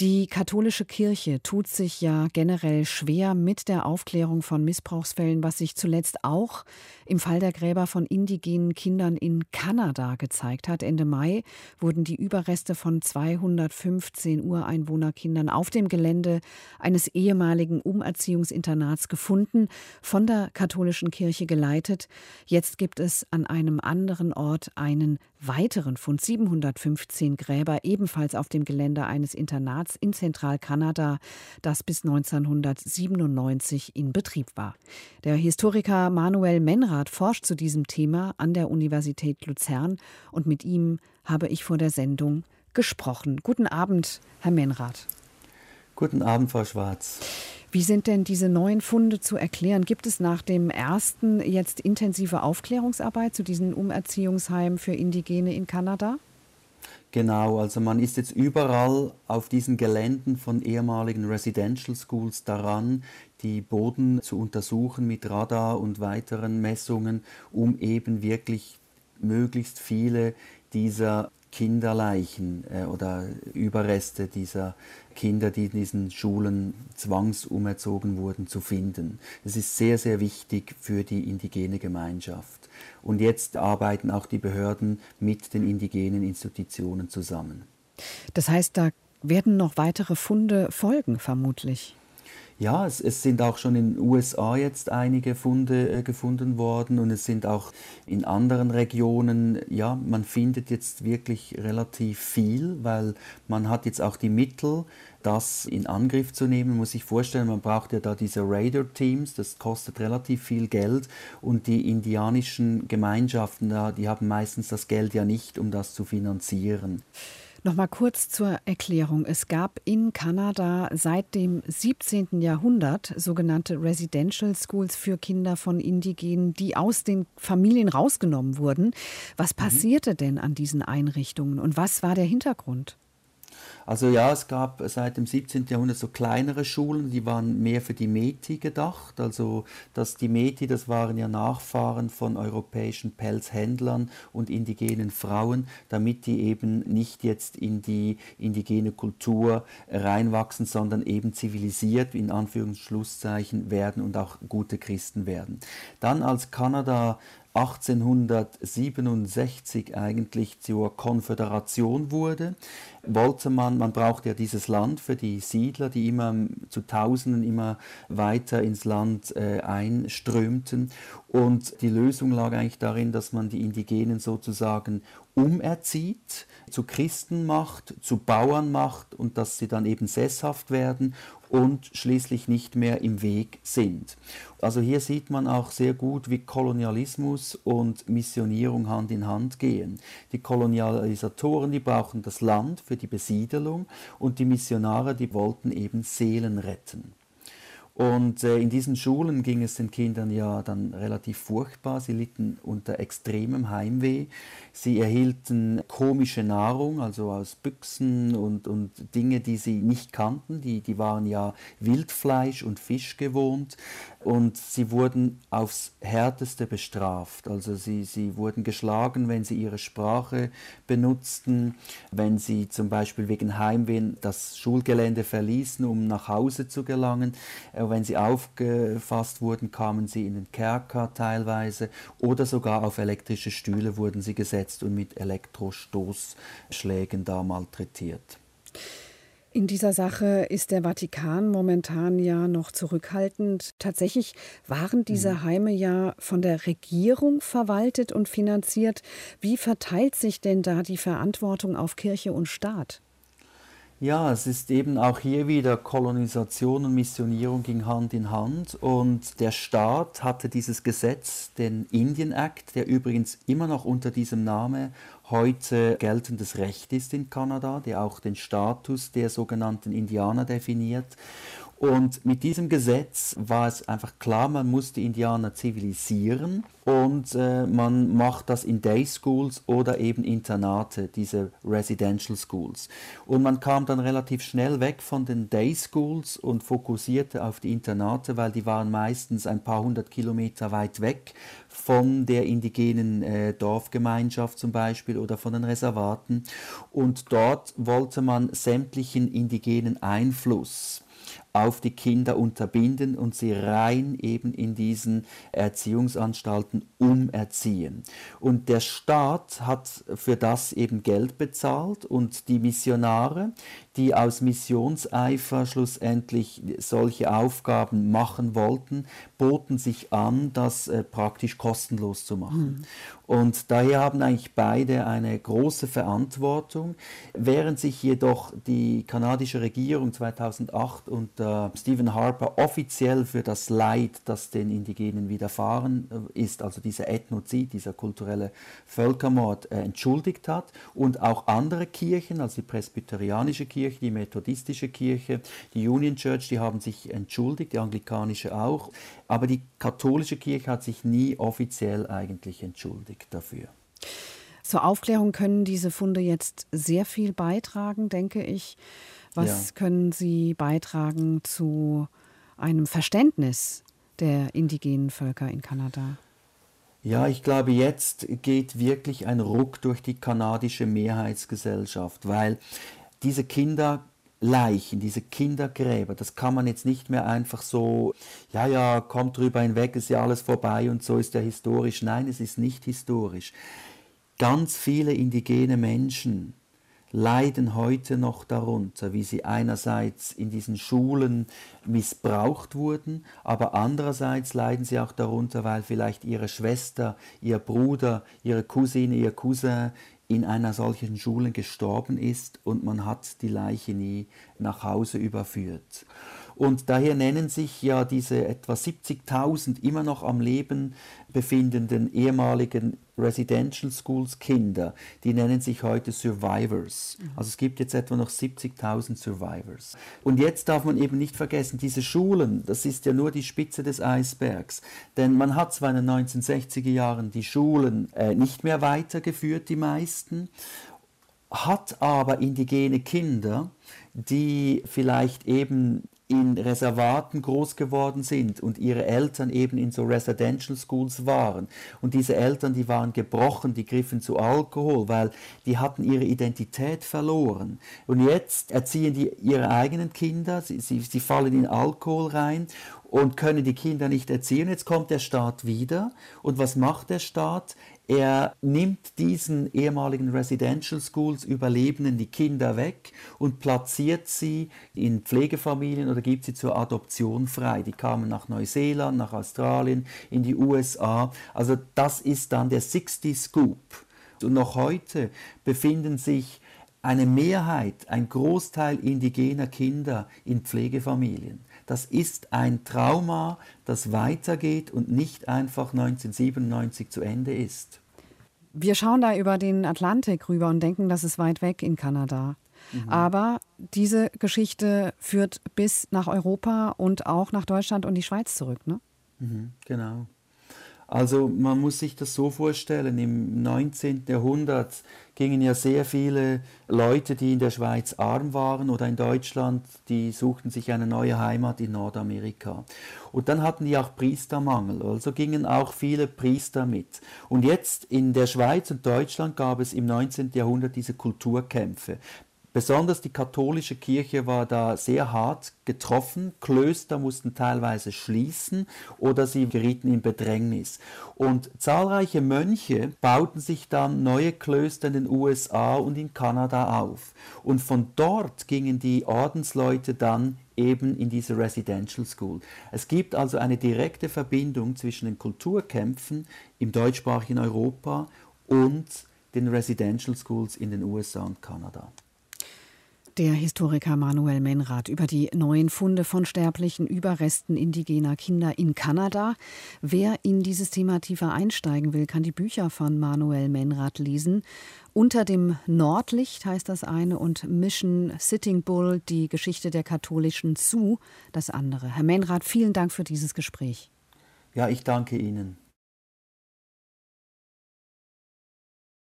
die katholische Kirche tut sich ja generell schwer mit der Aufklärung von Missbrauchsfällen, was sich zuletzt auch im Fall der Gräber von indigenen Kindern in Kanada gezeigt hat. Ende Mai wurden die Überreste von 215 Ureinwohnerkindern auf dem Gelände eines ehemaligen Umerziehungsinternats gefunden, von der katholischen Kirche geleitet. Jetzt gibt es an einem anderen Ort einen weiteren Fund, 715 Gräber, ebenfalls auf dem Gelände eines Internats in Zentralkanada, das bis 1997 in Betrieb war. Der Historiker Manuel Menrad forscht zu diesem Thema an der Universität Luzern und mit ihm habe ich vor der Sendung gesprochen. Guten Abend, Herr Menrad. Guten Abend, Frau Schwarz. Wie sind denn diese neuen Funde zu erklären? Gibt es nach dem ersten jetzt intensive Aufklärungsarbeit zu diesen Umerziehungsheimen für Indigene in Kanada? Genau, also man ist jetzt überall auf diesen Geländen von ehemaligen Residential Schools daran, die Boden zu untersuchen mit Radar und weiteren Messungen, um eben wirklich möglichst viele dieser Kinderleichen äh, oder Überreste dieser Kinder, die in diesen Schulen zwangsumerzogen wurden, zu finden. Das ist sehr, sehr wichtig für die indigene Gemeinschaft. Und jetzt arbeiten auch die Behörden mit den indigenen Institutionen zusammen. Das heißt, da werden noch weitere Funde folgen, vermutlich. Ja, es, es, sind auch schon in den USA jetzt einige Funde äh, gefunden worden und es sind auch in anderen Regionen, ja, man findet jetzt wirklich relativ viel, weil man hat jetzt auch die Mittel, das in Angriff zu nehmen. Man muss sich vorstellen, man braucht ja da diese Raider-Teams, das kostet relativ viel Geld und die indianischen Gemeinschaften, die haben meistens das Geld ja nicht, um das zu finanzieren. Noch mal kurz zur Erklärung. Es gab in Kanada seit dem 17. Jahrhundert sogenannte Residential Schools für Kinder von Indigenen, die aus den Familien rausgenommen wurden. Was mhm. passierte mhm. denn an diesen Einrichtungen und was war der Hintergrund? Also ja, es gab seit dem 17. Jahrhundert so kleinere Schulen, die waren mehr für die Meti gedacht. Also dass die Meti, das waren ja Nachfahren von europäischen Pelzhändlern und indigenen Frauen, damit die eben nicht jetzt in die indigene Kultur reinwachsen, sondern eben zivilisiert, in Anführungsschlusszeichen, werden und auch gute Christen werden. Dann als Kanada 1867 eigentlich zur Konföderation wurde, wollte man, man brauchte ja dieses Land für die Siedler, die immer zu Tausenden immer weiter ins Land äh, einströmten. Und die Lösung lag eigentlich darin, dass man die Indigenen sozusagen umerzieht, zu Christen macht, zu Bauern macht und dass sie dann eben sesshaft werden und schließlich nicht mehr im Weg sind. Also hier sieht man auch sehr gut, wie Kolonialismus und Missionierung Hand in Hand gehen. Die Kolonialisatoren, die brauchen das Land für die Besiedelung und die Missionare, die wollten eben Seelen retten. Und äh, in diesen Schulen ging es den Kindern ja dann relativ furchtbar. Sie litten unter extremem Heimweh. Sie erhielten komische Nahrung, also aus Büchsen und, und Dinge, die sie nicht kannten. Die, die waren ja Wildfleisch und Fisch gewohnt. Und sie wurden aufs härteste bestraft. Also sie, sie wurden geschlagen, wenn sie ihre Sprache benutzten, wenn sie zum Beispiel wegen Heimweh das Schulgelände verließen, um nach Hause zu gelangen. Äh, wenn sie aufgefasst wurden, kamen sie in den Kerker teilweise oder sogar auf elektrische Stühle wurden sie gesetzt und mit Elektrostoßschlägen da malträtiert. In dieser Sache ist der Vatikan momentan ja noch zurückhaltend. Tatsächlich waren diese mhm. Heime ja von der Regierung verwaltet und finanziert. Wie verteilt sich denn da die Verantwortung auf Kirche und Staat? Ja, es ist eben auch hier wieder Kolonisation und Missionierung ging Hand in Hand und der Staat hatte dieses Gesetz, den Indian Act, der übrigens immer noch unter diesem Namen heute geltendes Recht ist in Kanada, der auch den Status der sogenannten Indianer definiert. Und mit diesem Gesetz war es einfach klar, man muss die Indianer zivilisieren und äh, man macht das in Day Schools oder eben Internate, diese Residential Schools. Und man kam dann relativ schnell weg von den Day Schools und fokussierte auf die Internate, weil die waren meistens ein paar hundert Kilometer weit weg von der indigenen äh, Dorfgemeinschaft zum Beispiel oder von den Reservaten. Und dort wollte man sämtlichen indigenen Einfluss auf die Kinder unterbinden und sie rein eben in diesen Erziehungsanstalten umerziehen. Und der Staat hat für das eben Geld bezahlt und die Missionare, die aus Missionseifer schlussendlich solche Aufgaben machen wollten, boten sich an, das äh, praktisch kostenlos zu machen. Mhm. Und daher haben eigentlich beide eine große Verantwortung, während sich jedoch die kanadische Regierung 2008 unter Stephen Harper offiziell für das Leid, das den Indigenen widerfahren äh, ist, also dieser Ethnozid, dieser kulturelle Völkermord, äh, entschuldigt hat und auch andere Kirchen, also die presbyterianische Kirche, die methodistische Kirche, die Union Church, die haben sich entschuldigt, die anglikanische auch, aber die katholische Kirche hat sich nie offiziell eigentlich entschuldigt dafür. Zur Aufklärung können diese Funde jetzt sehr viel beitragen, denke ich. Was ja. können sie beitragen zu einem Verständnis der indigenen Völker in Kanada? Ja, ich glaube, jetzt geht wirklich ein Ruck durch die kanadische Mehrheitsgesellschaft, weil diese Kinderleichen, diese Kindergräber, das kann man jetzt nicht mehr einfach so, ja, ja, kommt drüber hinweg, ist ja alles vorbei und so ist ja historisch. Nein, es ist nicht historisch. Ganz viele indigene Menschen leiden heute noch darunter, wie sie einerseits in diesen Schulen missbraucht wurden, aber andererseits leiden sie auch darunter, weil vielleicht ihre Schwester, ihr Bruder, ihre Cousine, ihr Cousin in einer solchen Schule gestorben ist und man hat die Leiche nie nach Hause überführt. Und daher nennen sich ja diese etwa 70.000 immer noch am Leben befindenden ehemaligen Residential Schools Kinder, die nennen sich heute Survivors. Mhm. Also es gibt jetzt etwa noch 70.000 Survivors. Und jetzt darf man eben nicht vergessen, diese Schulen, das ist ja nur die Spitze des Eisbergs. Denn man hat zwar in den 1960er Jahren die Schulen äh, nicht mehr weitergeführt, die meisten, hat aber indigene Kinder, die vielleicht eben in Reservaten groß geworden sind und ihre Eltern eben in so Residential Schools waren. Und diese Eltern, die waren gebrochen, die griffen zu Alkohol, weil die hatten ihre Identität verloren. Und jetzt erziehen die ihre eigenen Kinder, sie, sie, sie fallen in Alkohol rein und können die Kinder nicht erziehen. Jetzt kommt der Staat wieder. Und was macht der Staat? Er nimmt diesen ehemaligen Residential Schools Überlebenden die Kinder weg und platziert sie in Pflegefamilien oder gibt sie zur Adoption frei. Die kamen nach Neuseeland, nach Australien, in die USA. Also das ist dann der 60 Scoop. Und noch heute befinden sich eine Mehrheit, ein Großteil indigener Kinder in Pflegefamilien das ist ein Trauma, das weitergeht und nicht einfach 1997 zu Ende ist. Wir schauen da über den Atlantik rüber und denken, das ist weit weg in Kanada. Mhm. Aber diese Geschichte führt bis nach Europa und auch nach Deutschland und die Schweiz zurück, ne? Mhm, genau. Also man muss sich das so vorstellen, im 19. Jahrhundert gingen ja sehr viele Leute, die in der Schweiz arm waren oder in Deutschland, die suchten sich eine neue Heimat in Nordamerika. Und dann hatten die auch Priestermangel, also gingen auch viele Priester mit. Und jetzt in der Schweiz und Deutschland gab es im 19. Jahrhundert diese Kulturkämpfe. Besonders die katholische Kirche war da sehr hart getroffen. Klöster mussten teilweise schließen oder sie gerieten in Bedrängnis. Und zahlreiche Mönche bauten sich dann neue Klöster in den USA und in Kanada auf. Und von dort gingen die Ordensleute dann eben in diese Residential School. Es gibt also eine direkte Verbindung zwischen den Kulturkämpfen im deutschsprachigen Europa und den Residential Schools in den USA und Kanada. Der Historiker Manuel Menrath über die neuen Funde von sterblichen Überresten indigener Kinder in Kanada. Wer in dieses Thema tiefer einsteigen will, kann die Bücher von Manuel Menrath lesen. Unter dem Nordlicht heißt das eine und Mission Sitting Bull, die Geschichte der katholischen Sioux, das andere. Herr Menrath, vielen Dank für dieses Gespräch. Ja, ich danke Ihnen.